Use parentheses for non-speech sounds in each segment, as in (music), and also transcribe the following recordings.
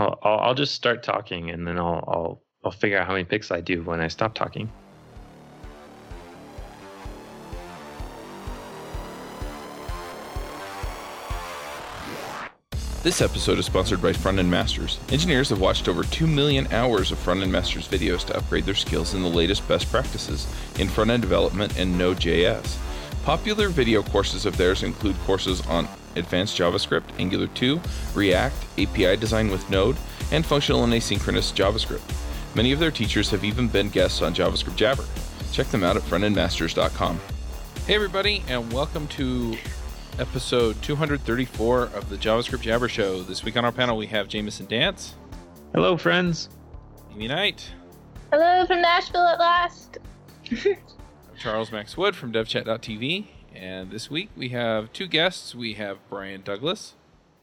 I'll, I'll, just start talking and then I'll, I'll, I'll figure out how many picks I do when I stop talking. This episode is sponsored by Frontend Masters. Engineers have watched over 2 million hours of Frontend Masters videos to upgrade their skills in the latest best practices in front-end development and Node.js. Popular video courses of theirs include courses on advanced JavaScript, Angular 2, React, API design with Node, and functional and asynchronous JavaScript. Many of their teachers have even been guests on JavaScript Jabber. Check them out at frontendmasters.com. Hey everybody, and welcome to episode 234 of the JavaScript Jabber Show. This week on our panel we have Jamison Dance, Hello, friends. Aimee Knight, Hello from Nashville at last. (laughs) Charles Max Wood from DevChat.tv, and this week we have two guests. We have Brian Douglas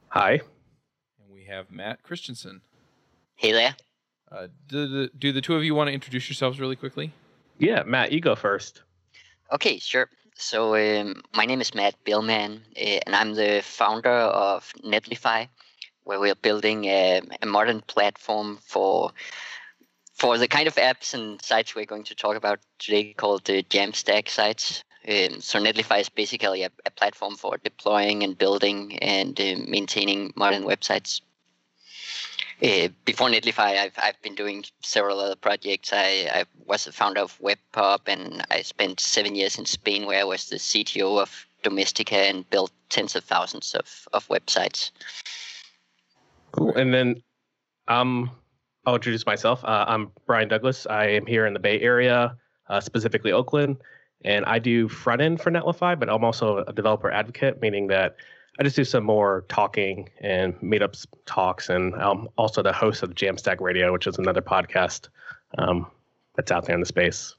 Hi. and we have Matt Christensen. Hey there. Uh, do, the, do the two of you want to introduce yourselves really quickly? Yeah, Matt, you go first. Okay, sure. So um, my name is Matt Biilmann, uh, and I'm the founder of Netlify, where we're building a, a modern platform for for the kind of apps and sites we're going to talk about today, called the Jamstack sites. Um, so Netlify is basically a, a platform for deploying and building and uh, maintaining modern websites. Uh, before Netlify, I've I've been doing several other projects. I, I was the founder of WebPop, and I spent seven years in Spain, where I was the CTO of Domestika and built tens of thousands of, of websites. Cool. And then um, I'll introduce myself. Uh, I'm Brian Douglas. I am here in the Bay Area, uh, specifically Oakland, and I do front end for Netlify, but I'm also a developer advocate, meaning that I just do some more talking and meetups talks, and I'm also the host of Jamstack Radio, which is another podcast um, that's out there in the space.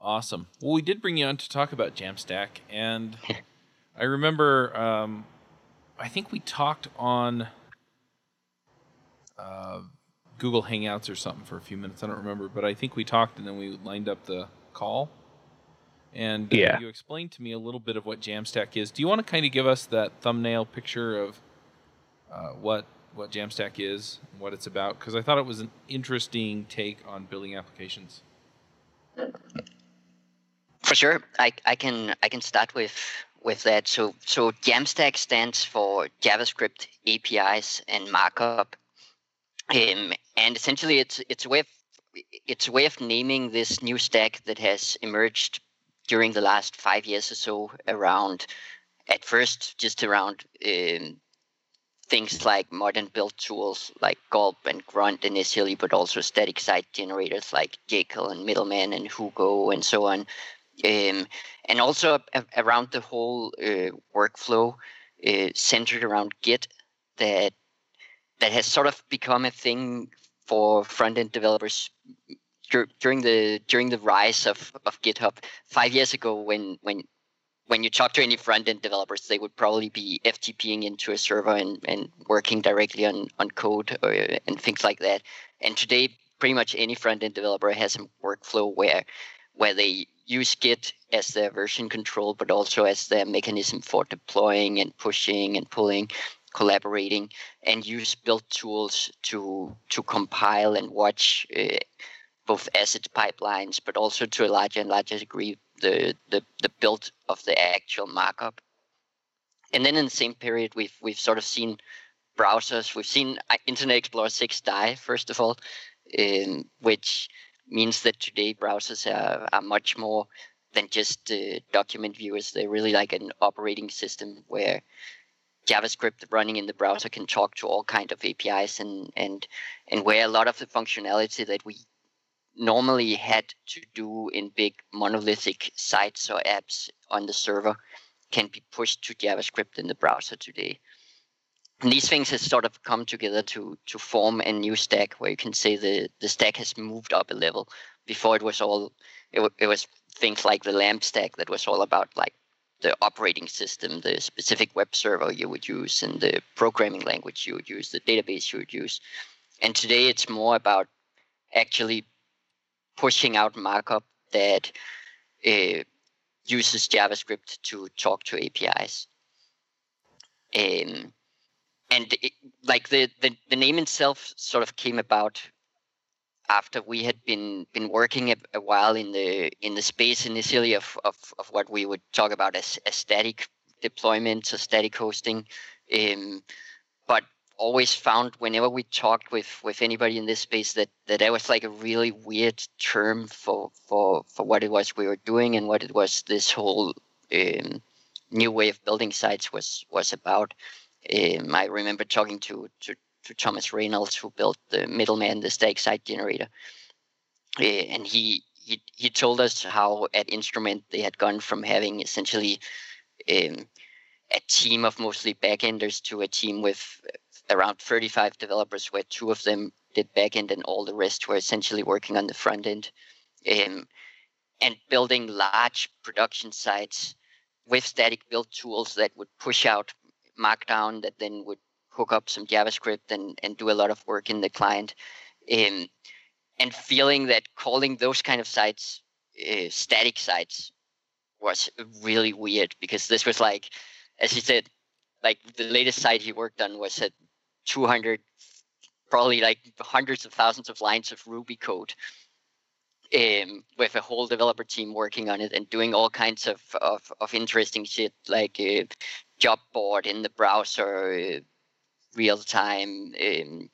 Awesome. Well, we did bring you on to talk about Jamstack, and (laughs) I remember, um, I think we talked on uh, Google Hangouts or something for a few minutes. I don't remember, but I think we talked, and then we lined up the call. And uh, Yeah. you explained to me a little bit of what Jamstack is. Do you want to kind of give us that thumbnail picture of uh, what what Jamstack is, and what it's about? Because I thought it was an interesting take on building applications. For sure, I, I can I can start with with that. So so Jamstack stands for JavaScript APIs and markup, um, and essentially it's it's a way of it's a way of naming this new stack that has emerged during the last five years or so around at first just around um, things like modern build tools like Gulp and Grunt initially, but also static site generators like Jekyll and Middleman and Hugo and so on. Um, and also a- around the whole uh, workflow uh, centered around Git that that has sort of become a thing for front end developers dur- during the during the rise of, of GitHub five years ago when when when you talk to any front end developers, they would probably be FTPing into a server and, and working directly on, on code or, and things like that. And today, pretty much any front end developer has a workflow where where they use Git as their version control, but also as their mechanism for deploying and pushing and pulling, collaborating, and use build tools to to compile and watch uh, both asset pipelines, but also to a larger and larger degree the, the, the build of the actual markup. And then in the same period, we've we've sort of seen browsers. We've seen uh, Internet Explorer 6 die first of all, um, which means that today browsers are, are much more than just uh, document viewers. They're really like an operating system where JavaScript running in the browser can talk to all kind of APIs and and and where a lot of the functionality that we normally had to do in big monolithic sites or apps on the server can be pushed to JavaScript in the browser today. And these things have sort of come together to to form a new stack where you can say the, the stack has moved up a level. Before it was all it, it was things like the LAMP stack that was all about like the operating system, the specific web server you would use, and the programming language you would use, the database you would use. And today it's more about actually pushing out markup that uh, uses JavaScript to talk to APIs. Um, and it, like the, the the name itself sort of came about after we had been been working a, a while in the in the space initially of, of, of what we would talk about as, static deployments or static hosting um, but always found whenever we talked with with anybody in this space that that that was like a really weird term for for for what it was we were doing and what it was this whole um, new way of building sites was was about. Um, I remember talking to, to to Thomas Reynolds, who built the middleman, the static site generator, uh, and he he he told us how at Instrument they had gone from having essentially um, a team of mostly backenders to a team with around 35 developers, where two of them did backend and all the rest were essentially working on the front end, um, and building large production sites with static build tools that would push out Markdown that then would hook up some JavaScript and, and do a lot of work in the client. Um, and feeling that calling those kind of sites uh, static sites was really weird because this was like, as he said, like the latest site he worked on was at 200, probably like hundreds of thousands of lines of Ruby code. Um, with a whole developer team working on it and doing all kinds of, of, of interesting shit like uh, job board in the browser, uh, real time um,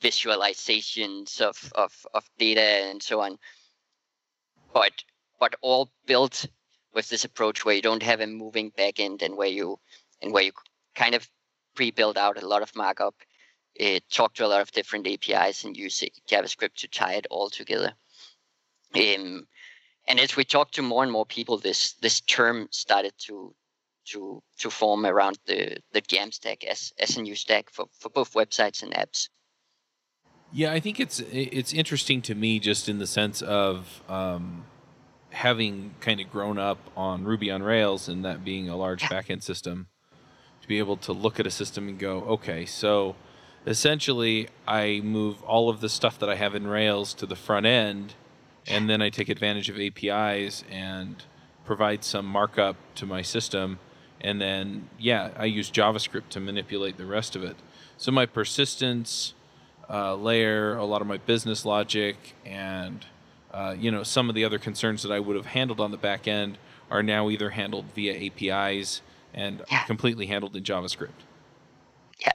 visualizations of, of, of data and so on. But but all built with this approach where you don't have a moving backend and where you and where you kind of pre-build out a lot of markup, uh, talk to a lot of different APIs and use JavaScript to tie it all together. Um, and as we talk to more and more people, this this term started to to to form around the the Jamstack as as a new stack for, for both websites and apps. Yeah, I think it's it's interesting to me just in the sense of um, having kind of grown up on Ruby on Rails and that being a large backend system, to be able to look at a system and go, okay, so essentially I move all of the stuff that I have in Rails to the front end, and then I take advantage of APIs and provide some markup to my system and then yeah, I use JavaScript to manipulate the rest of it. So my persistence uh, layer, a lot of my business logic, and uh, you know some of the other concerns that I would have handled on the back end are now either handled via APIs and Yeah. completely handled in JavaScript. Yeah.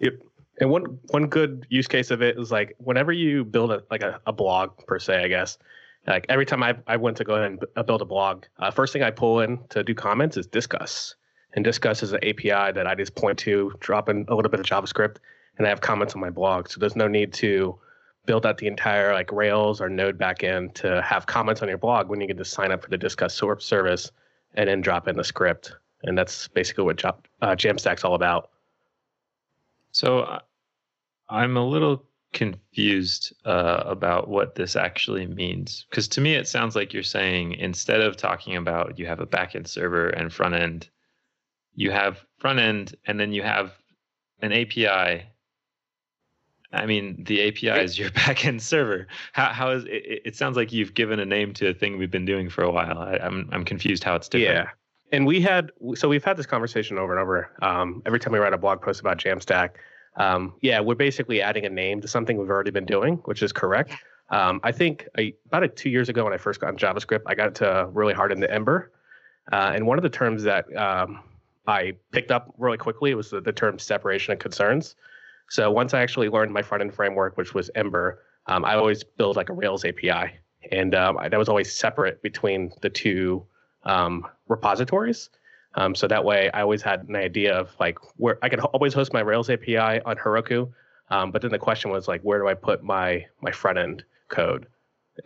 Yep. And one one good use case of it is like whenever you build a like a, a blog per se, I guess. Like every time I, I went to go ahead and b- uh, build a blog, uh, first thing I pull in to do comments is Disqus. And Disqus is an API that I just point to, drop in a little bit of JavaScript, and I have comments on my blog. So there's no need to build out the entire like Rails or Node backend to have comments on your blog when you can just sign up for the Disqus service and then drop in the script. And that's basically what Job, uh, Jamstack's all about. So uh, I'm a little confused uh, about what this actually means because to me it sounds like you're saying instead of talking about you have a backend server and front end, you have front end and then you have an API. I mean, the API is your (laughs) backend server. How how is it? It sounds like you've given a name to a thing we've been doing for a while. I, I'm I'm confused how it's different. Yeah. And we had, so we've had this conversation over and over. Um, every time we write a blog post about Jamstack, um, yeah, we're basically adding a name to something we've already been doing, which is correct. Um, I think I, about a, two years ago when I first got in JavaScript, I got to really hard into Ember. Uh, and one of the terms that um, I picked up really quickly was the, the term separation of concerns. So once I actually learned my front end framework, which was Ember, um, I always build like a Rails API. And um, I, that was always separate between the two um, repositories. Um, so that way, I always had an idea of like where I could always host my Rails API on Heroku. Um, but then the question was like, where do I put my my front end code?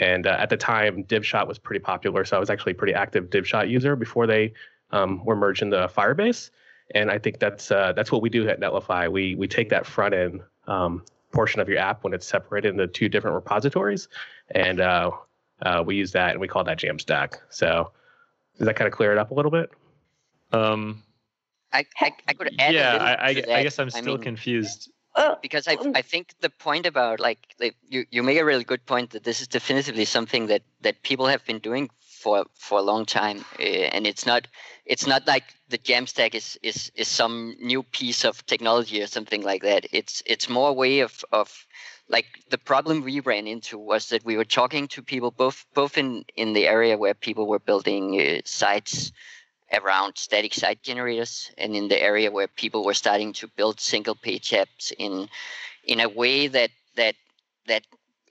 And uh, at the time, DivShot was pretty popular, so I was actually a pretty active DivShot user before they um, were merged into Firebase. And I think that's uh, that's what we do at Netlify. We we take that front end um, portion of your app when it's separated into two different repositories, and uh, uh, we use that and we call that Jamstack. So does that kind of clear it up a little bit? Um. I, I, I could add a Yeah. little I I, to I that. guess I'm still mean, confused. Oh, because I Um, I think the point about like, like you you make a really good point that this is definitively something that that people have been doing for for a long time, uh, and it's not it's not like the Jamstack is is is some new piece of technology or something like that. It's it's more a way of of like the problem we ran into was that we were talking to people both both in in the area where people were building uh, sites around static site generators and in the area where people were starting to build single page apps in in a way that that that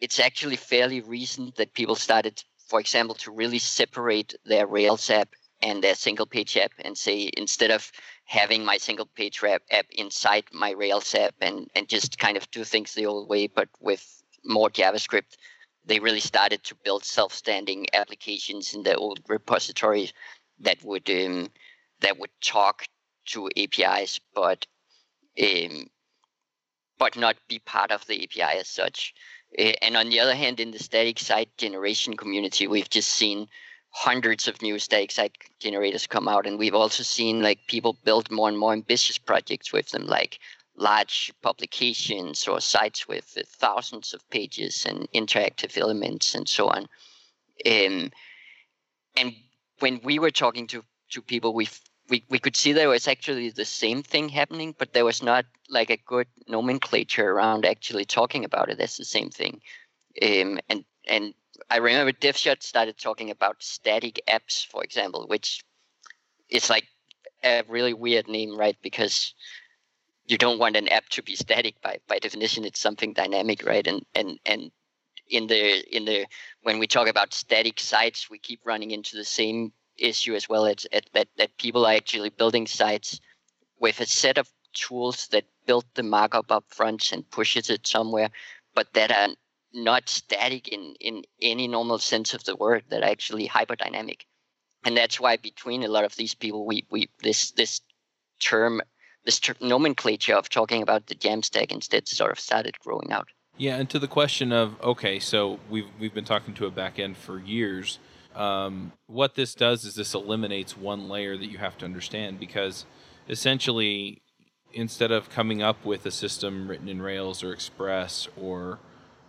it's actually fairly recent that people started for example to really separate their rails app and their single page app and say instead of having my single page app, app inside my rails app and and just kind of do things the old way but with more javascript they really started to build self-standing applications in the old repository that would um, that would talk to APIs, but um, but not be part of the API as such. And on the other hand, in the static site generation community, we've just seen hundreds of new static site generators come out, and we've also seen like people build more and more ambitious projects with them, like large publications or sites with thousands of pages and interactive elements and so on. Um, and when we were talking to to people, we we we could see there was actually the same thing happening, but there was not like a good nomenclature around actually talking about it as the same thing. Um, and and I remember DivShot started talking about static apps, for example, which is like a really weird name, right? Because you don't want an app to be static by by definition. It's something dynamic, right? And and and in the in the when we talk about static sites, we keep running into the same issue as well. It's at, that that people are actually building sites with a set of tools that build the markup up front and pushes it somewhere, but that are not static in in any normal sense of the word. That are actually hyperdynamic, and that's why between a lot of these people, we we this this term this ter- nomenclature of talking about the Jamstack instead sort of started growing out. Yeah, and to the question of okay, so we've we've been talking to a backend for years. Um, what this does is this eliminates one layer that you have to understand because essentially, instead of coming up with a system written in Rails or Express or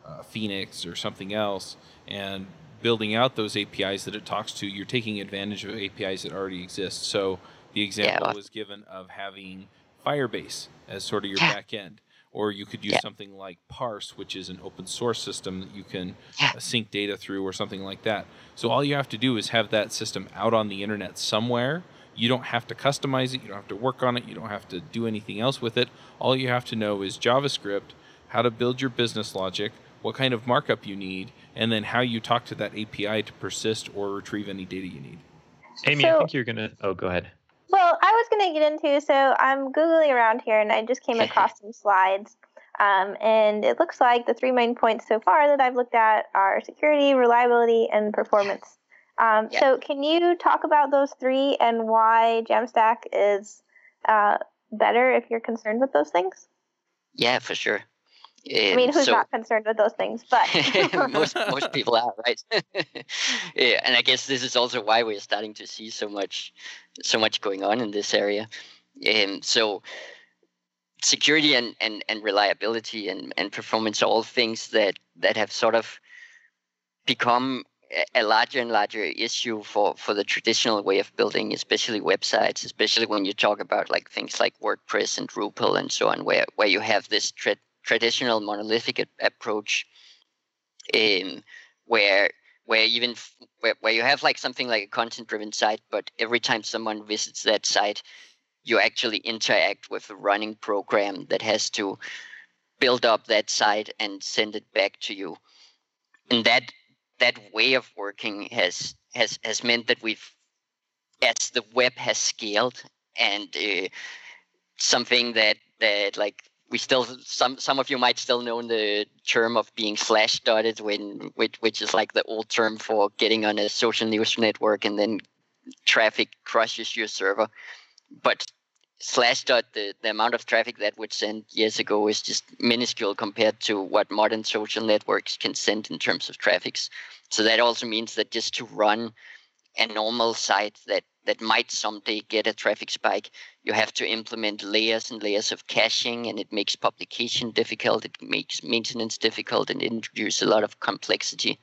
uh, Phoenix or something else and building out those APIs that it talks to, you're taking advantage of APIs that already exist. So the example yeah. was given of having Firebase as sort of your yeah. backend or you could use yeah. something like Parse, which is an open source system that you can. Uh, sync data through, or something like that. So all you have to do is have that system out on the internet somewhere. You don't have to customize it. You don't have to work on it. You don't have to do anything else with it. All you have to know is JavaScript, how to build your business logic, what kind of markup you need, and then how you talk to that API to persist or retrieve any data you need. Aimee, so, I think you're gonna. Oh, go ahead. Well, I was going to get into so I'm googling around here and I just came (laughs) across some slides. Um, and it looks like the three main points so far that I've looked at are security, reliability, and performance. Um, yeah. So, can you talk about those three and why Jamstack is uh, better if you're concerned with those things? Yeah, for sure. I mean, who's so, not concerned with those things? But (laughs) (laughs) most most people are, right? (laughs) yeah, and I guess this is also why we're starting to see so much so much going on in this area. Um, so security and, and, and reliability and, and performance are all things that, that have sort of become a larger and larger issue for, for the traditional way of building, especially websites, especially when you talk about like things like WordPress and Drupal and so on, where, where you have this tra- traditional monolithic approach um, where where even f- where, where you have like something like a content driven site but every time someone visits that site you actually interact with a running program that has to build up that site and send it back to you. And that that way of working has has has meant that we've as the web has scaled and uh, something that that like we still some some of you might still know the term of being slash dotted when which which is like the old term for getting on a social news network and then traffic crushes your server. But slash dot the, the amount of traffic that would send years ago is just minuscule compared to what modern social networks can send in terms of traffics. So that also means that just to run a normal site that that might someday get a traffic spike, you have to implement layers and layers of caching, and it makes publication difficult, it makes maintenance difficult, and introduces a lot of complexity.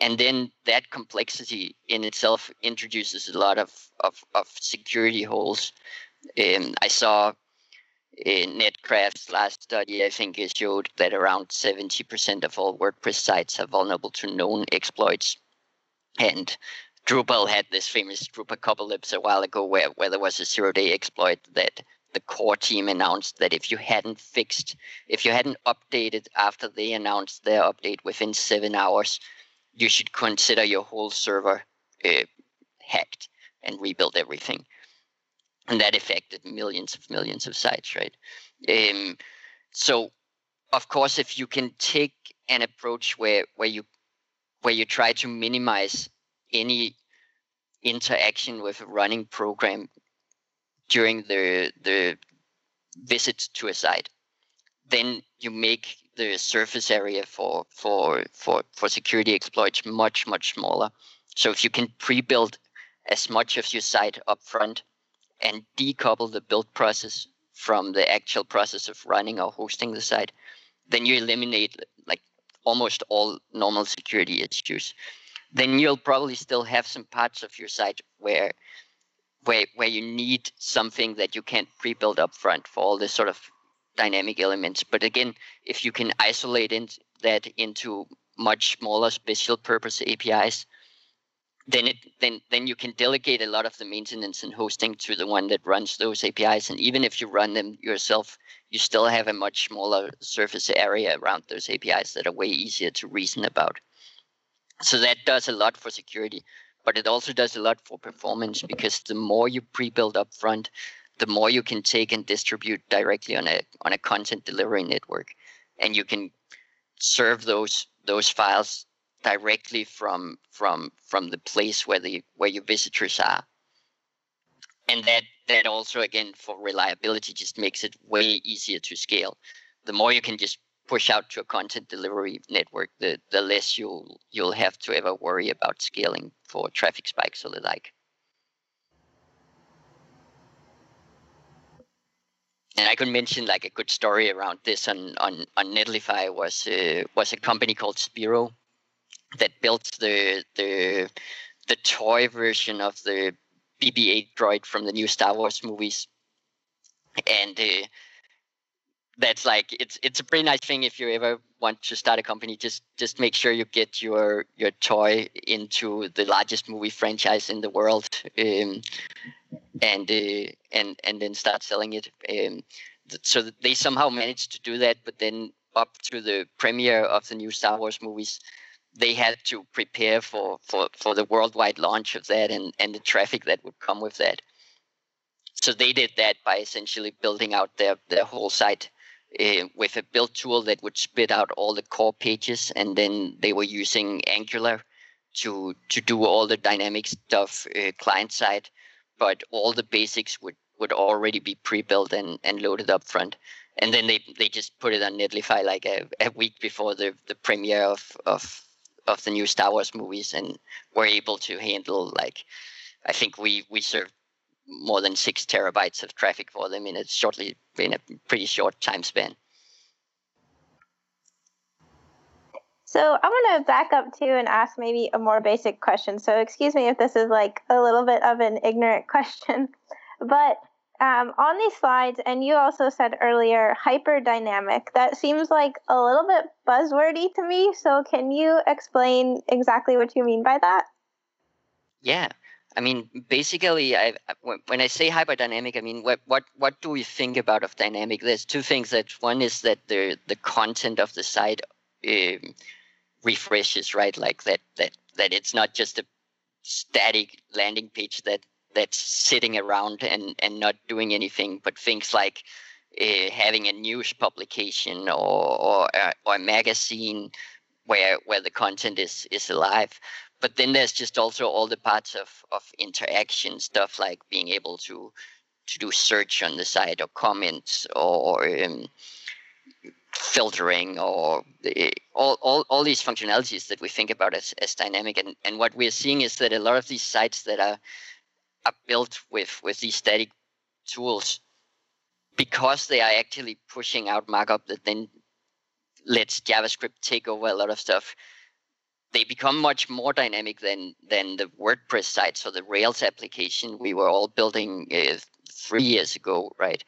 and then that complexity in itself introduces a lot of of, of security holes. Um, I saw in Netcraft's last study, I think it showed that around 70% of all WordPress sites are vulnerable to known exploits. And Drupal had this famous Drupapocalypse a while ago where, where there was a zero day exploit that the core team announced that if you hadn't fixed, if you hadn't updated after they announced their update within seven hours, you should consider your whole server uh, hacked and rebuild everything. And that affected millions of millions of sites, right? Um, so, of course, if you can take an approach where where you where you try to minimize any interaction with a running program during the the visit to a site, then you make the surface area for for for for security exploits much much smaller. So if you can pre-build as much of your site up front and decouple the build process from the actual process of running or hosting the site, then you eliminate like almost all normal security issues. Then you'll probably still have some parts of your site where where where you need something that you can't pre-build up front for all this sort of dynamic elements. But again, if you can isolate in, that into much smaller special purpose APIs, then it then then you can delegate a lot of the maintenance and hosting to the one that runs those APIs. And even if you run them yourself, you still have a much smaller surface area around those APIs that are way easier to reason about. So that does a lot for security, but it also does a lot for performance because the more you pre-build up front, the more you can take and distribute directly on a on a content delivery network, and you can serve those those files directly from from from the place where the where your visitors are. And that that also again for reliability just makes it way easier to scale. The more you can just push out to a content delivery network, the the less you'll you'll have to ever worry about scaling for traffic spikes or the like. and I could mention like a good story around this on on on Netlify was uh, was a company called Sphero that built the the the toy version of the BB-8 droid from the new Star Wars movies, and uh, that's like it's it's a pretty nice thing if you ever want to start a company. Just just make sure you get your your toy into the largest movie franchise in the world. Um, and uh, and and then start selling it. Um, so they somehow managed to do that, but then up to the premiere of the new Star Wars movies, they had to prepare for for for the worldwide launch of that and and the traffic that would come with that. So they did that by essentially building out their their whole site. Uh, with a build tool that would spit out all the core pages, and then they were using Angular to to do all the dynamic stuff uh, client side but all the basics would would already be pre-built and, and loaded up front. And then they, they just put it on Netlify like a, a week before the, the premiere of, of of the new Star Wars movies and were able to handle like I think we we served more than six terabytes of traffic for them in a shortly in a pretty short time span. So I'm going to back up too and ask maybe a more basic question. So excuse me if this is like a little bit of an ignorant (laughs) question, but um, on these slides, and you also said earlier, hyperdynamic. That seems like a little bit buzzwordy to me. So can you explain exactly what you mean by that? Yeah. I mean, basically, I, when I say hyperdynamic, I mean what what what do we think about of dynamic? There's two things. That one is that the the content of the site um, refreshes, right? Like that that that it's not just a static landing page that that's sitting around and and not doing anything, but things like uh, having a news publication or or a, or a magazine where where the content is is alive. But then there's just also all the parts of of interaction stuff like being able to to do search on the site or comments or um, filtering or the, all, all, all these functionalities that we think about as, as dynamic. And, and what we're seeing is that a lot of these sites that are, are built with, with these static tools, because they are actually pushing out markup that then lets JavaScript take over a lot of stuff, they become much more dynamic than than the WordPress sites or the Rails application we were all building uh, three years ago, right?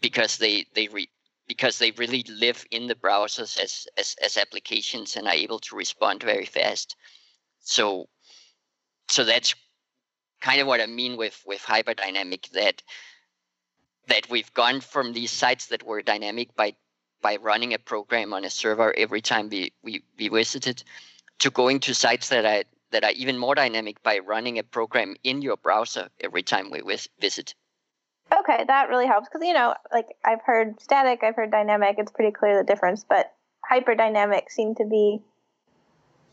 Because they they re, because they really live in the browsers as, as as applications and are able to respond very fast. So so that's kind of what I mean with with hyperdynamic that that we've gone from these sites that were dynamic by by running a program on a server every time we, we, we visited to going to sites that are that are even more dynamic by running a program in your browser every time we visit. Okay, that really helps because you know, like I've heard static, I've heard dynamic. It's pretty clear the difference, but hyperdynamic seemed to be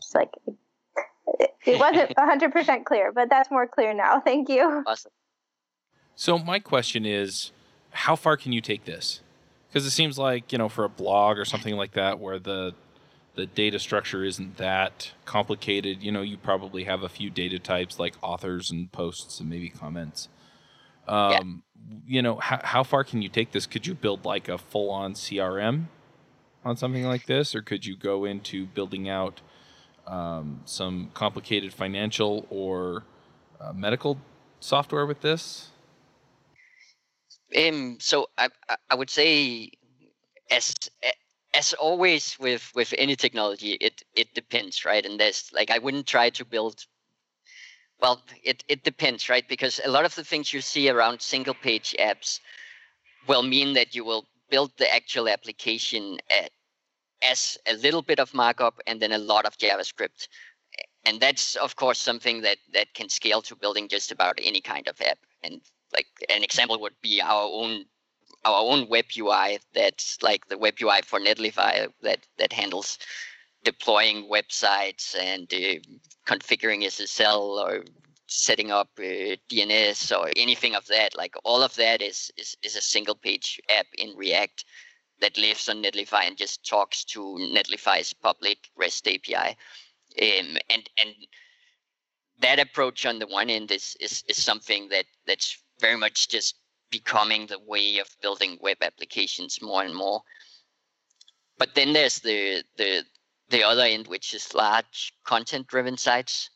just like it, it wasn't (laughs) hundred percent clear, but that's more clear now. (laughs) Thank you. Awesome. So my question is, how far can you take this? Because it seems like you know, for a blog or something like that, where the the data structure isn't that complicated. You know, you probably have a few data types like authors and posts and maybe comments. Um, yeah. You know, how, how far can you take this? Could you build like a full on CRM on something like this, or could you go into building out um, some complicated financial or uh, medical software with this? Um, so I I would say as as always with with any technology, it it depends, right? And there's like I wouldn't try to build. Well, it it depends, right? Because a lot of the things you see around single page apps will mean that you will build the actual application at, as a little bit of markup and then a lot of JavaScript. And that's of course something that that can scale to building just about any kind of app. And like an example would be our own our own web UI that's like the web UI for Netlify that that handles deploying websites and uh, configuring SSL or setting up uh, DNS or anything of that. Like all of that is, is is a single page app in React that lives on Netlify and just talks to Netlify's public REST API. Um, and and that approach on the one end is, is is something that that's very much just becoming the way of building web applications more and more. But then there's the the the other end, which is large content-driven sites,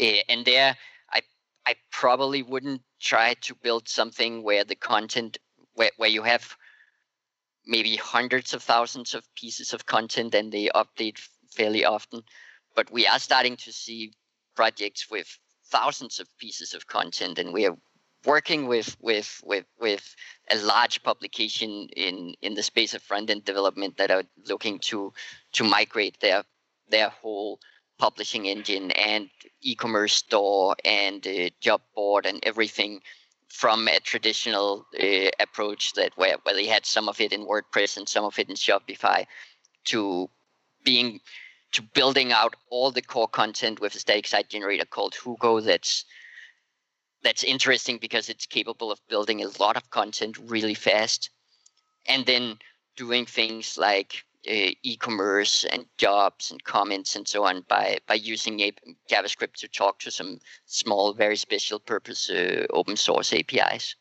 uh, and there I I probably wouldn't try to build something where the content where where you have maybe hundreds of thousands of pieces of content and they update fairly often. But we are starting to see projects with thousands of pieces of content, and we are working with with with with a large publication in in the space of front end development that are looking to to migrate their their whole publishing engine and e-commerce store and uh, job board and everything from a traditional uh, approach that where, where they had some of it in WordPress and some of it in Shopify to being to building out all the core content with a static site generator called Hugo that's that's interesting because it's capable of building a lot of content really fast. And then doing things like uh, e-commerce and jobs and comments and so on by by using a, javascript to talk to some small very special purpose uh, open source apis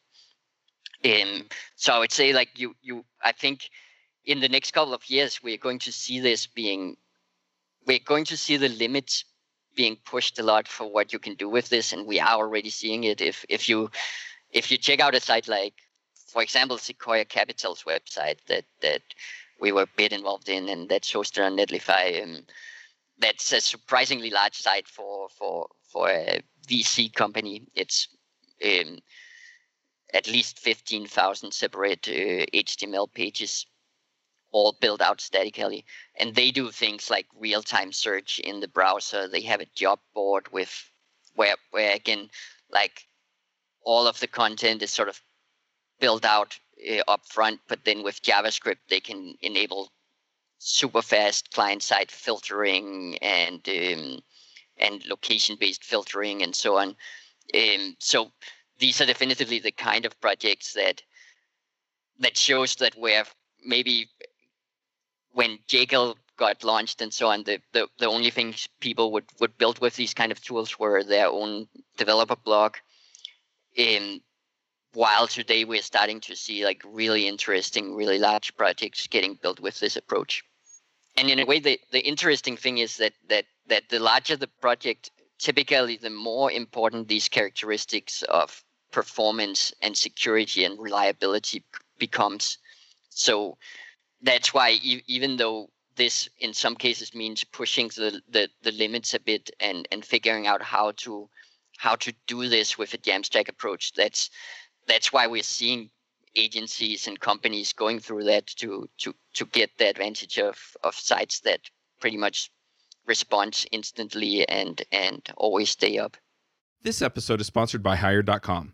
um, so i would say like you you i think in the next couple of years we're going to see this being we're going to see the limits being pushed a lot for what you can do with this, and we are already seeing it. If if you if you check out a site like, for example, Sequoia Capital's website that that we were a bit involved in, and that's hosted on Netlify. Um, that's a surprisingly large site for for for a VC company. It's um, at least fifteen thousand separate uh, HTML pages all built out statically. And they do things like real time search in the browser. They have a job board with where where again like all of the content is sort of built out uh, up front, but then with JavaScript they can enable super fast client side filtering and um, and location based filtering and so on. Um, so these are definitively the kind of projects that that shows that we're maybe when Jekyll got launched and so on, the, the, the only things people would, would build with these kind of tools were their own developer blog. In um, while today we're starting to see like really interesting, really large projects getting built with this approach. And in a way, the, the interesting thing is that that that the larger the project, typically the more important these characteristics of performance and security and reliability becomes. So that's why e- even though this in some cases means pushing the, the, the limits a bit and, and figuring out how to how to do this with a Jamstack approach. That's that's why we're seeing agencies and companies going through that to to to get the advantage of of sites that pretty much respond instantly and and always stay up. This episode is sponsored by Hired.com.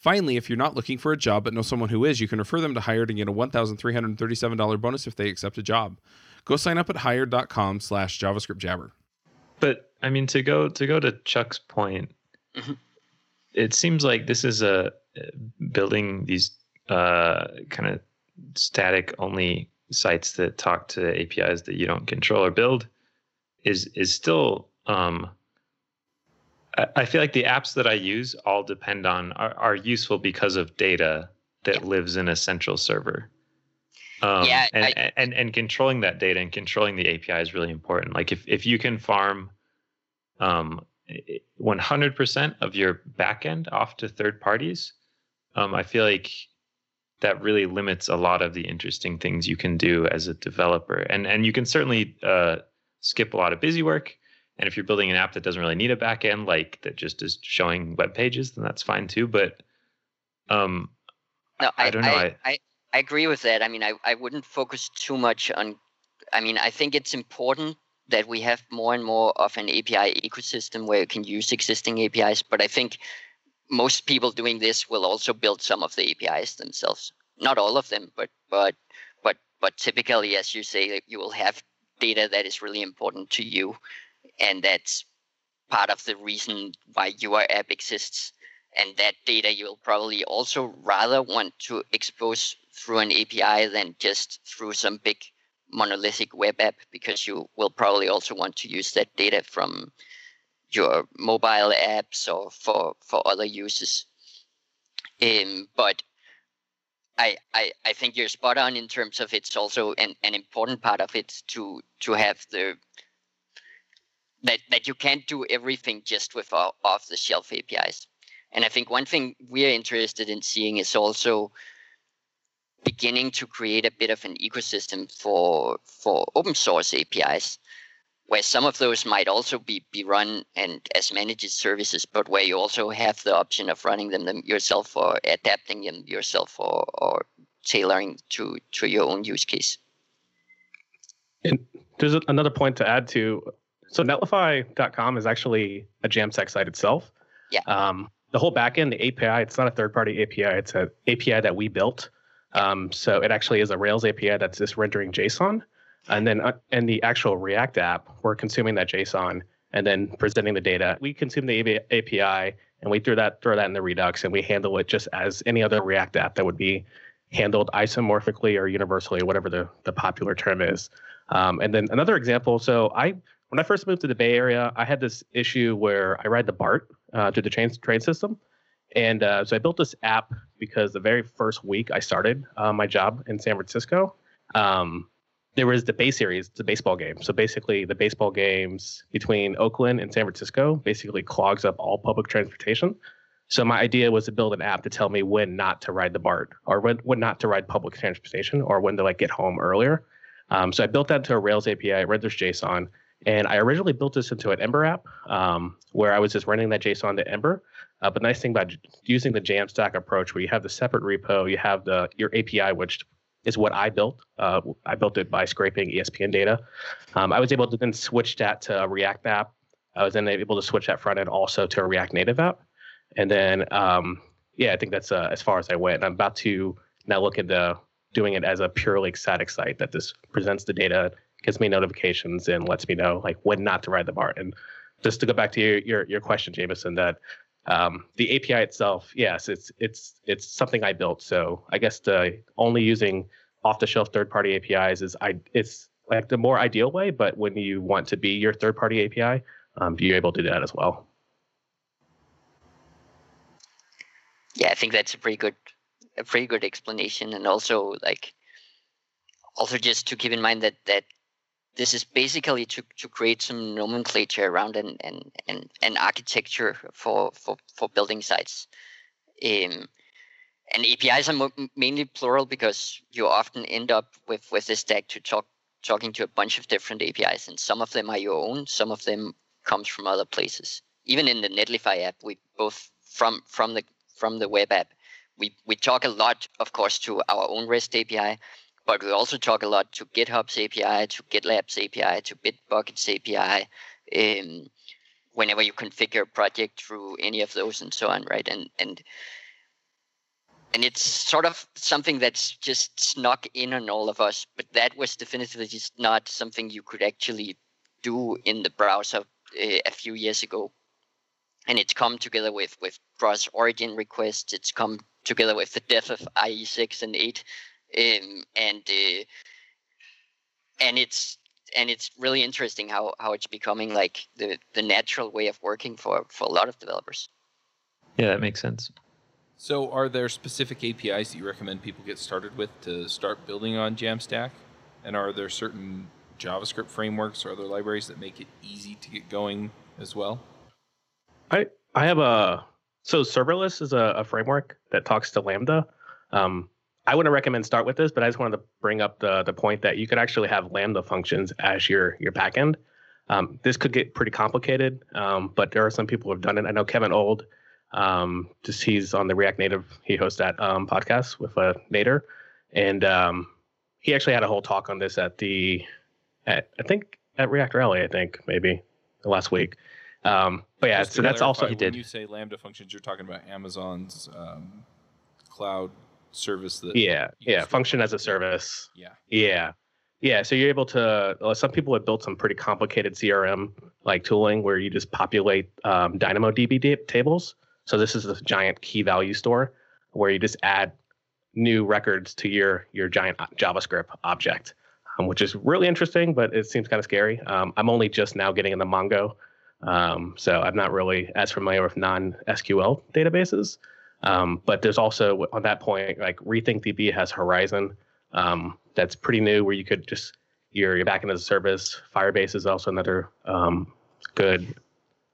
Finally, if you're not looking for a job but know someone who is, you can refer them to Hired and get a $1,337 bonus if they accept a job. Go sign up at hired.com slash JavaScript Jabber. But I mean, to go to go to Chuck's point, Mhm. it seems like this is a building these uh, kind of static only sites that talk to APIs that you don't control or build is is still um, I, feel like the apps that I use all depend on are, are useful because of data that Yeah. lives in a central server. Um, Yeah, and, I- and and controlling that data and controlling the API is really important. Like if if you can farm um 100% of your backend off to third parties, um, I feel like that really limits a lot of the interesting things you can do as a developer. And and you can certainly uh, skip a lot of busy work. And if you're building an app that doesn't really need a backend, like that just is showing web pages, then that's fine too. But um, No, I I, don't know, I, I- I, I agree with that. I mean, I, I wouldn't focus too much on. I mean, I think it's important that we have more and more of an API ecosystem where you can use existing APIs. But I think most people doing this will also build some of the APIs themselves. Not all of them, but but but but typically, as you say, you will have data that is really important to you, and that's part of the reason why your app exists and that data you'll probably also rather want to expose through an API than just through some big monolithic web app because you will probably also want to use that data from your mobile apps or for for other uses. Um, but I, I I think you're spot on in terms of it's also an, an important part of it to to have the that that you can't do everything just with off the shelf APIs. And I think one thing we're interested in seeing is also beginning to create a bit of an ecosystem for for open source APIs, where some of those might also be, be run and as managed services, but where you also have the option of running them, yourself or adapting them yourself or, or tailoring to, to your own use case. And there's another point to add to. So Netlify.com is actually a Jamstack site itself. Yeah. Um, the whole backend, the API, it's not a third-party API. It's an API that we built. Um, so it actually is a Rails API that's just rendering JSON, and then uh, in the actual React app, we're consuming that JSON and then presenting the data. We consume the API and we throw that throw that in the Redux, and we handle it just as any other React app that would be handled isomorphically or universally, whatever the the popular term is. Um, and then another example. So I, when I first moved to the Bay Area, I had this issue where I ride the BART uh, through the train train system, and uh, so I built this app because the very first week I started uh, my job in San Francisco, um, there was the Bay Series, the baseball game. So basically, the baseball games between Oakland and San Francisco basically clogs up all public transportation. So my idea was to build an app to tell me when not to ride the BART or when, when not to ride public transportation or when to like get home earlier. Um, so I built that into a Rails API, read renders JSON, and I originally built this into an Ember app um, where I was just running that JSON to Ember. Uh, but nice thing about using the Jamstack approach, where you have the separate repo, you have the your API, which is what I built. Uh, I built it by scraping ESPN data. Um, I was able to then switch that to a React app. I was then able to switch that front end also to a React Native app. And then, um, yeah, I think that's uh, as far as I went. And I'm about to now look into doing it as a purely static site that just presents the data, gives me notifications, and lets me know like when not to ride the BART. And just to go back to your your, your question, Jamison, that um, the API itself, yes, it's it's it's something I built. So I guess the only using off-the-shelf third-party APIs is I it's like the more ideal way. But when you want to be your third-party API, um, you're able to do that as well. Yeah, I think that's a pretty good a pretty good explanation, and also like also just to keep in mind that that this is basically to, to create some nomenclature around an, an, an, an architecture for, for, for building sites. Um, and APIs are mainly plural because you often end up with, with this stack to talk talking to a bunch of different APIs, and some of them are your own, some of them comes from other places. Even in the Netlify app, we both from from the from the web app, we we talk a lot, of course, to our own REST API, but we also talk a lot to GitHub's API, to GitLab's API, to Bitbucket's API. Um, whenever you configure a project through any of those and so on, right? And and and it's sort of something that's just snuck in on all of us, but that was definitively just not something you could actually do in the browser uh, a few years ago. And it's come together with with cross origin requests. It's come together with the death of IE6 and 8 um, and uh, and it's and it's really interesting how how it's becoming like the the natural way of working for for a lot of developers. Yeah, that makes sense. So, are there specific APIs that you recommend people get started with to start building on Jamstack? And are there certain JavaScript frameworks or other libraries that make it easy to get going as well? I I have a so serverless is a, a framework that talks to Lambda. Um, I wouldn't recommend start with this, but I just wanted to bring up the the point that you could actually have Lambda functions as your your backend. Um, this could get pretty complicated, um, but there are some people who have done it. I know Kevin Old, um, just he's on the React Native. He hosts that um, podcast with a uh, Nader, and um, he actually had a whole talk on this at the, at I think at React Rally. I think maybe last week. Um, but yeah, so that's also he did. When you say Lambda functions, you're talking about Amazon's cloud service that yeah yeah function as a service. Yeah. Yeah. Yeah so you're able to uh, some people have built some pretty complicated crm like tooling where you just populate um, dynamodb tables. So this is a giant key value store where you just add new records to your your giant uh, javascript object um, which is really interesting but it seems kind of scary. Um, i'm only just now getting in the mongo um, so i'm not really as familiar with non-sql databases um, but there's also on that point, like Rethink DB has Horizon. Um, that's pretty new, where you could just you're, you're back into the service. Firebase is also another um, good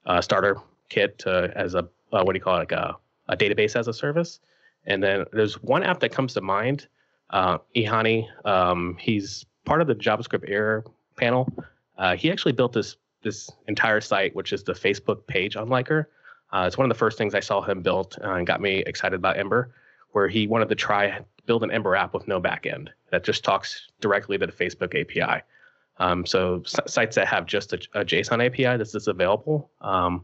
uh, starter kit to, as a uh, what do you call it, like a, a database as a service. And then there's one app that comes to mind, uh, Ihani. Um, he's part of the JavaScript error panel. Uh, he actually built this this entire site, which is the Facebook page on Liker. Uh, it's one of the first things I saw him build uh, and got me excited about Ember, where he wanted to try build an Ember app with no backend that just talks directly to the Facebook API. Um, so sites that have just a, a JSON API that's just available, um,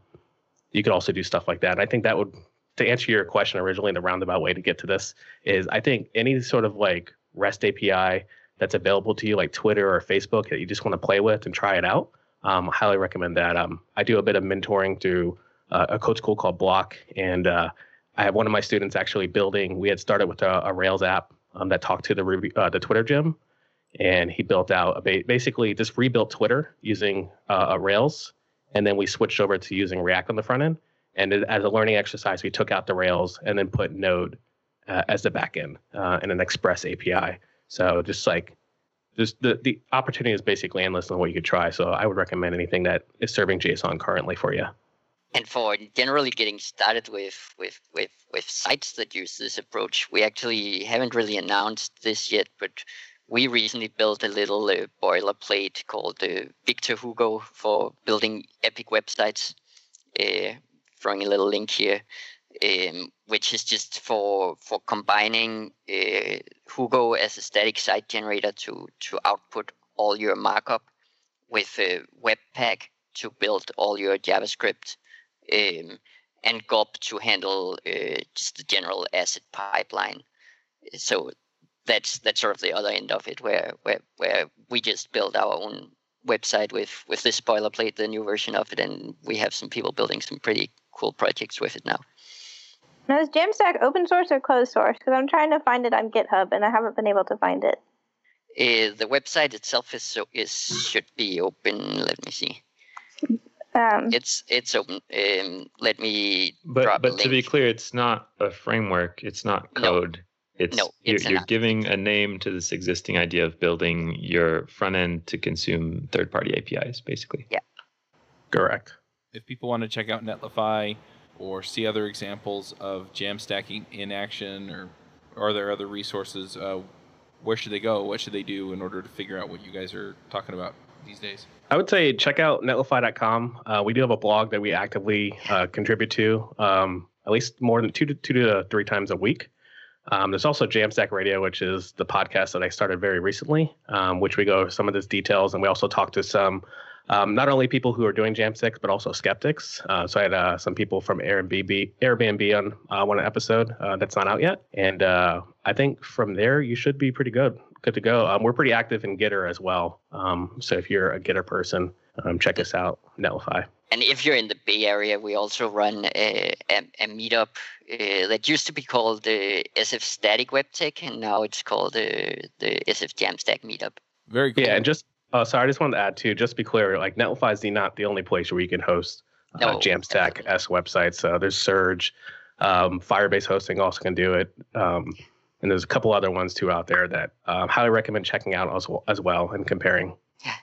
you could also do stuff like that. And I think that would, to answer your question originally, in the roundabout way to get to this is I think any sort of like REST API that's available to you, like Twitter or Facebook, that you just want to play with and try it out. Um, I highly recommend that. Um, I do a bit of mentoring through uh, a code school called Bloc, and uh, I have one of my students actually building. We had started with a, a Rails app um, that talked to the uh, the Twitter gem, and he built out ba- basically just rebuilt Twitter using uh, Rails, and then we switched over to using React on the front end. And as a learning exercise, we took out the Rails and then put Node uh, as the backend uh, and an Express API. So just like just the the opportunity is basically endless in what you could try. So I would recommend anything that is serving JSON currently for you and for generally getting started with, with with with sites that use this approach, we actually haven't really announced this yet, but we recently built a little uh, boilerplate called uh, Victor Hugo for building epic websites. Uh, throwing a little link here, um, which is just for for combining uh, Hugo as a static site generator to to output all your markup with uh, Webpack to build all your JavaScript um, and Gulp to handle uh, just the general asset pipeline. So that's that's sort of the other end of it, where where where we just build our own website with with this boilerplate, the new version of it, and we have some people building some pretty cool projects with it now. Now, is Jamstack open source or closed source? Because I'm trying to find it on GitHub and I haven't been able to find it. Uh, the website itself is so is should be open. Let me see. Um, It's it's open. Um, let me But drop a but to be clear, it's not a framework. It's not code. No. code. It's, No, you're, you're giving a name to this existing idea of building your front end to consume third party APIs, basically. Yeah. Correct. If people want to check out Netlify or see other examples of Jamstack in- in action, or are there other resources? Uh, where should they go? What should they do in order to figure out what you guys are talking about these days? I would say check out netlify.com. Uh, we do have a blog that we actively uh, contribute to um, at least more than two to two to three times a week. Um, there's also Jamstack Radio, which is the podcast that I started very recently, um, which we go over some of these details, and we also talk to some um, not only people who are doing Jamstack, but also skeptics. Uh, so I had uh, some people from Airbnb Airbnb on uh, one episode uh, that's not out yet, and uh, I think from there you should be pretty good, good to go. Um, we're pretty active in Gitter as well, um, so if you're a Gitter person, um, check us out, Netlify. And if you're in the Bay Area, we also run a, a, a meetup uh, that used to be called the SF Static Web Tech, and now it's called the the SF Jamstack Meetup. Very cool. Yeah, and just uh, sorry, I just wanted to add too, just to be clear, like Netlify is the, not the only place where you can host uh, No, Jamstack. S websites. Uh, there's Surge, um, Firebase Hosting also can do it, um, and there's a couple other ones too out there that um, highly recommend checking out as well, as well and comparing. Yeah.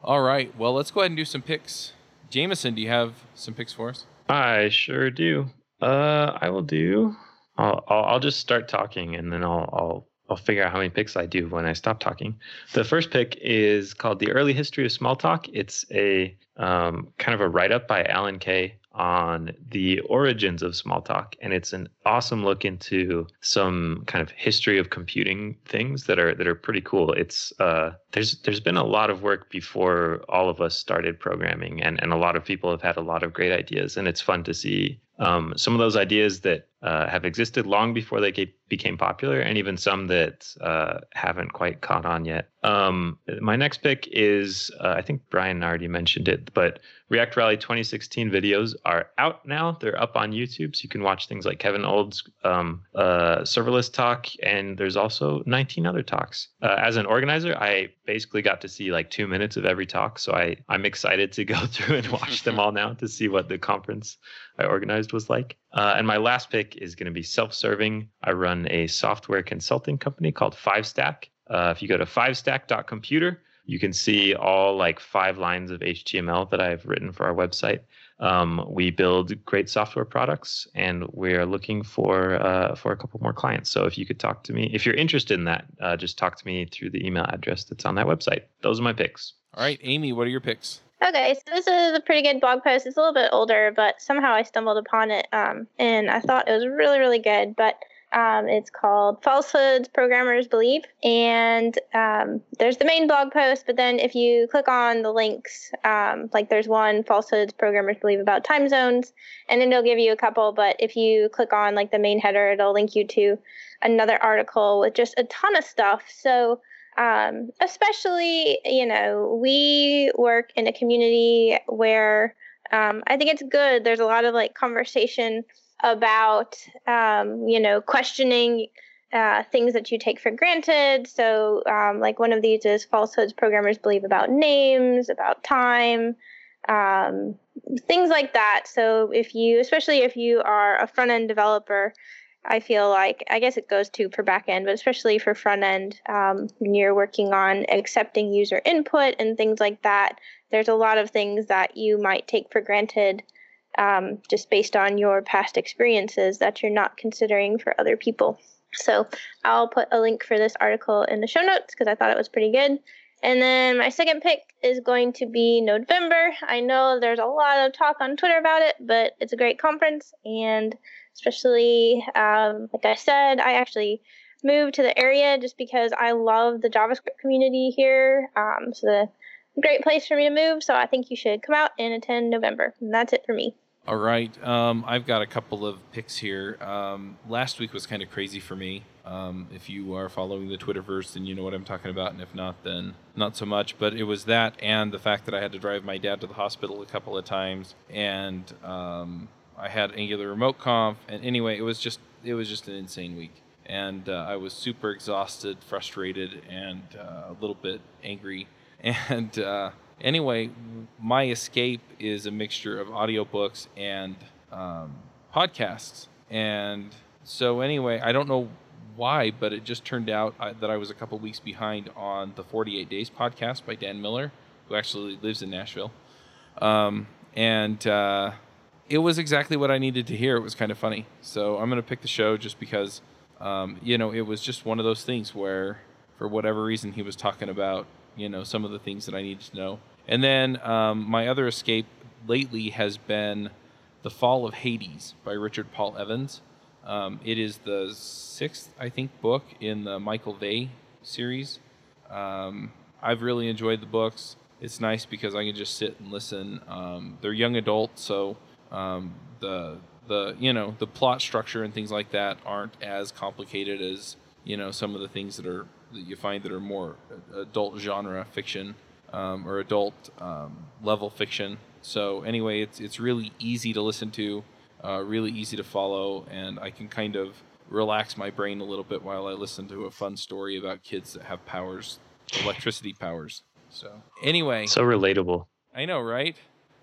All right. Well, let's go ahead and do some picks. Jamison, do you have some picks for us? I sure do. Uh, I will do. I'll, I'll I'll just start talking and then I'll I'll I'll figure out how many picks I do when I stop talking. The first pick is called "The Early History of Smalltalk." It's a um, kind of a write up by Alan Kay on the origins of Smalltalk. and it's an awesome look into some kind of history of computing things that are that are pretty cool. It's uh, there's there's been a lot of work before all of us started programming, and and a lot of people have had a lot of great ideas, and it's fun to see um, some of those ideas that uh, have existed long before they became popular, and even some that uh, haven't quite caught on yet. Um, my next pick is uh, I think Brian already mentioned it, but React Rally 2016 videos are out now. They're up on YouTube, so you can watch things like Kevin Old's um, uh, serverless talk, and there's also 19 other talks. Uh, as an organizer, I basically got to see like two minutes of every talk, so I I'm excited to go (laughs) through and watch them all now to see what the conference I organized was like. Uh, and my last pick is going to be self-serving. I run a software consulting company called Five Stack. Uh, if you go to fivestack.computer, you can see all like five lines of HTML that I've written for our website. Um, we build great software products, and we're looking for uh, for a couple more clients. So if you could talk to me, if you're interested in that, uh, just talk to me through the email address that's on that website. Those are my picks. All right, Aimee, what are your picks? Okay, so this is a pretty good blog post. It's a little bit older, but somehow I stumbled upon it, um, and I thought it was really, really good. But um, it's called "Falsehoods Programmers Believe," and um, there's the main blog post. But then if you click on the links, um, like there's one "Falsehoods Programmers Believe" about time zones, and then it'll give you a couple. But if you click on like the main header, it'll link you to another article with just a ton of stuff. So um, especially you know we work in a community where um, i think it's good there's a lot of like conversation about um, you know questioning uh, things that you take for granted. So um, like one of these is falsehoods programmers believe about names about time um, things like that. So if you especially if you are a front end developer I feel like I guess it goes to for back end, but especially for front end, um, when you're working on accepting user input and things like that, there's a lot of things that you might take for granted um, just based on your past experiences that you're not considering for other people. So I'll put a link for this article in the show notes because I thought it was pretty good. And then my second pick is going to be Nodevember. I know there's a lot of talk on Twitter about it, but it's a great conference and especially um, like I said, I actually moved to the area just because I love the JavaScript community here. Um, so the great place for me to move. So I think you should come out and attend Nodevember. And that's it for me. All right. Um, I've got a couple of picks here. Um, last week was kind of crazy for me. Um, if you are following the Twitterverse, then you know what I'm talking about, and if not, then not so much. But it was that, and the fact that I had to drive my dad to the hospital a couple of times, and um, I had Angular Remote Conf, and anyway, it was just it was just an insane week, and uh, I was super exhausted, frustrated, and uh, a little bit angry, (laughs) and uh, anyway, my escape is a mixture of audiobooks and um, podcasts, and so anyway, I don't know why, but it just turned out uh, that I was a couple weeks behind on the 48 Days podcast by Dan Miller, who actually lives in Nashville. Um, and uh, it was exactly what I needed to hear. It was kind of funny. So I'm going to pick the show just because, um, you know, it was just one of those things where, for whatever reason, he was talking about, you know, some of the things that I needed to know. And then um, my other escape lately has been The Fall of Hades by Richard Paul Evans. Um, it is the sixth, I think, book in the Michael Vey series. Um, I've really enjoyed the books. It's nice because I can just sit and listen. Um, they're young adult, so um, the the you know the plot structure and things like that aren't as complicated as you know some of the things that are that you find that are more adult genre fiction um, or adult um, level fiction. So anyway, it's it's really easy to listen to uh, really easy to follow, and I can kind of relax my brain a little bit while I listen to a fun story about kids that have powers, electricity powers. So anyway, so relatable. I know, right?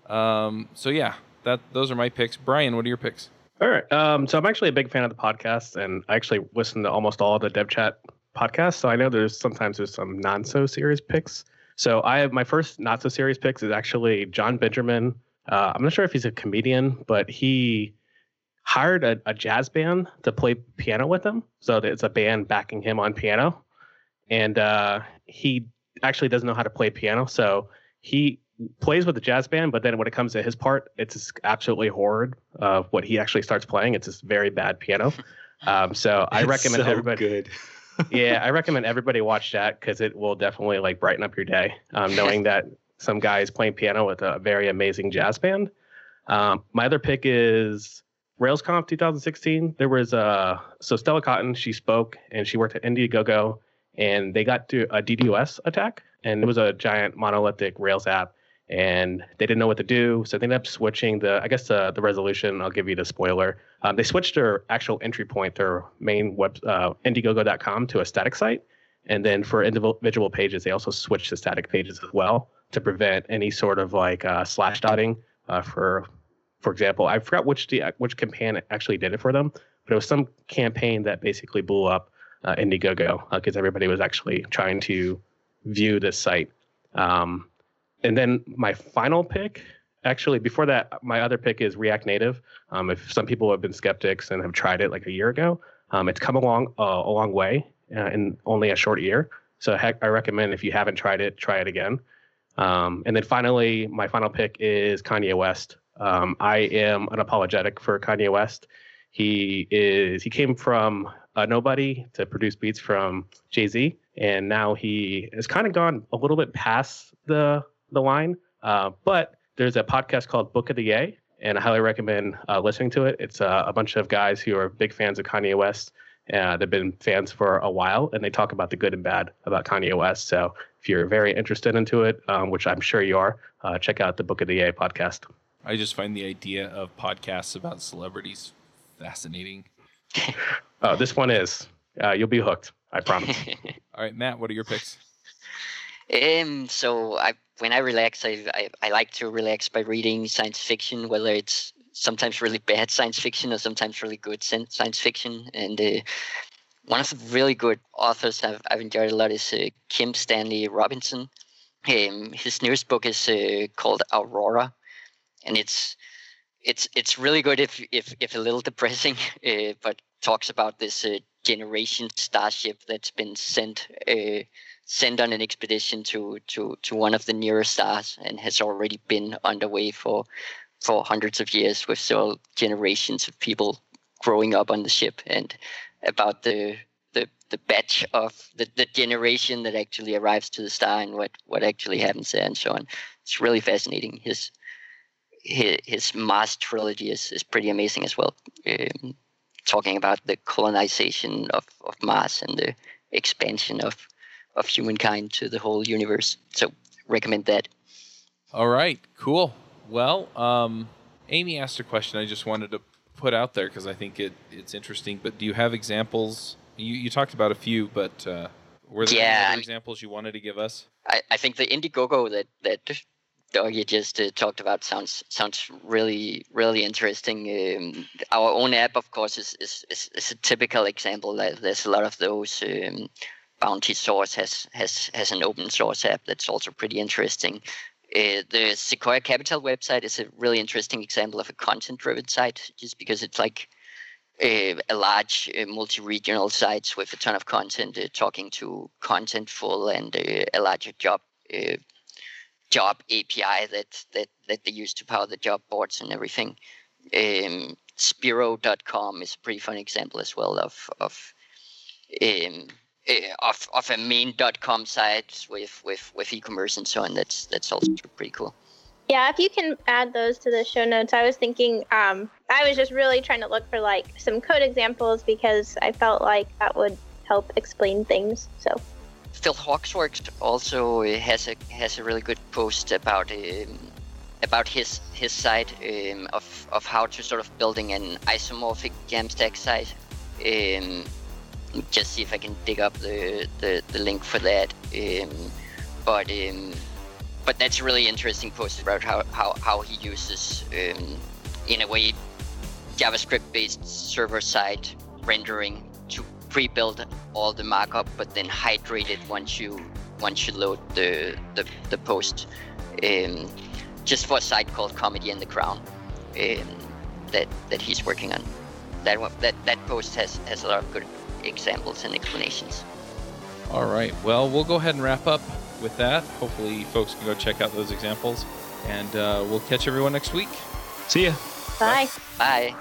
Um, so yeah, that those are my picks. Brian, what are your picks? All right. Um, so I'm actually a big fan of the podcast, and I actually listen to almost all of the Dev Chat podcasts. So I know there's sometimes there's some non so serious picks. So I have my first not so serious picks is actually Jon Benjamin uh, I'm not sure if he's a comedian, but he hired a, a, jazz band to play piano with him. So it's a band backing him on piano. And uh, he actually doesn't know how to play piano. So he plays with the jazz band, but then when it comes to his part, it's absolutely horrid of what he actually starts playing. It's just very bad piano. (laughs) Um, so I recommend so everybody. Good. Yeah, I recommend everybody watch that because it will definitely like brighten up your day, um, knowing (laughs) that some guy is playing piano with a very amazing jazz band. Um, my other pick is RailsConf 2016. There was uh, so Stella Cotton. She spoke and she worked at Indiegogo, and they got to a DDoS attack, and it was a giant monolithic Rails app, and they didn't know what to do, so they ended up switching the. I guess the the resolution. I'll give you the spoiler. Um, they switched their actual entry point, their main web, uh, Indiegogo.com, to a static site, and then for individual pages, they also switched to static pages as well to prevent any sort of like uh, slash dotting uh, for for example i forgot which the, which campaign actually did it for them but it was some campaign that basically blew up uh, indiegogo because uh, everybody was actually trying to view this site um, and then my final pick actually before that my other pick is react native um, if some people have been skeptics and have tried it like a year ago um, it's come along uh, a long way uh, in only a short year so heck, i recommend if you haven't tried it try it again um, and then finally, my final pick is Kanye West. Um, I am unapologetic for Kanye West. He is he came from a nobody to produce beats from Jay Z, and now he has kind of gone a little bit past the the line. Uh, but there's a podcast called Book of the Ye, and I highly recommend uh, listening to it. It's uh, a bunch of guys who are big fans of Kanye West. Uh, they've been fans for a while, and they talk about the good and bad about Kanye West. So if you're very interested into it, um, which I'm sure you are, uh, check out the Book of the Ye podcast. I just find the idea of podcasts about celebrities fascinating. (laughs) oh, this one is. Uh, you'll be hooked. I promise. (laughs) All right, Matt, what are your picks? Um, so I when I relax, I, I, I like to relax by reading science fiction, whether it's sometimes really bad science fiction or sometimes really good science fiction. And uh, one of the really good authors I've, I've enjoyed a lot is uh, Kim Stanley Robinson. Um, his newest book is uh, called Aurora, and it's it's it's really good if if if a little depressing, (laughs) uh, but talks about this uh, generation starship that's been sent uh, sent on an expedition to to to one of the nearest stars and has already been underway for for hundreds of years with several generations of people growing up on the ship and about the the the batch of the, the generation that actually arrives to the star and what what actually happens there and so on. It's really fascinating. His his, Mars trilogy is, is pretty amazing as well. Um, talking about the colonization of, of Mars and the expansion of of humankind to the whole universe. So recommend that. All right, cool. Well, um, Aimee asked a question I just wanted to put out there because I think it, it's interesting. But do you have examples? You, you talked about a few, but uh, were there Yeah, any I other examples you wanted to give us? I, I think the Indiegogo that that Dougie just uh, talked about sounds sounds really really interesting. Um, our own app, of course, is, is, is, is a typical example. There's a lot of those. Um, Bounty Source has has has an open source app that's also pretty interesting. Uh, the Sequoia Capital website is a really interesting example of a content-driven site, just because it's like a, a large uh, multi-regional sites with a ton of content uh, talking to contentful and uh, a larger job uh, job API that that that they use to power the job boards and everything. Um, Sphero.com is a pretty fun example as well of of um, uh, of of a main.com site with with with e-commerce and so on. That's that's also pretty cool. Yeah, if you can add those to the show notes, I was thinking, um, I was just really trying to look for like some code examples because I felt like that would help explain things. So, Phil Hawksworth also has a has a really good post about um, about his his site um, of of how to sort of building an isomorphic Jamstack site. Just see if I can dig up the the, the link for that. Um, but um, but that's a really interesting post about how how, how he uses um, in a way JavaScript based server side rendering to pre-build all the markup, but then hydrate it once you once you load the the, the post. Um, just for a site called Comedy in the Crown um, that that he's working on. That that that post has has a lot of good examples and explanations. All right. Well, we'll go ahead and wrap up with that. Hopefully, folks can go check out those examples, and uh, we'll catch everyone next week. See ya. bye. Bye.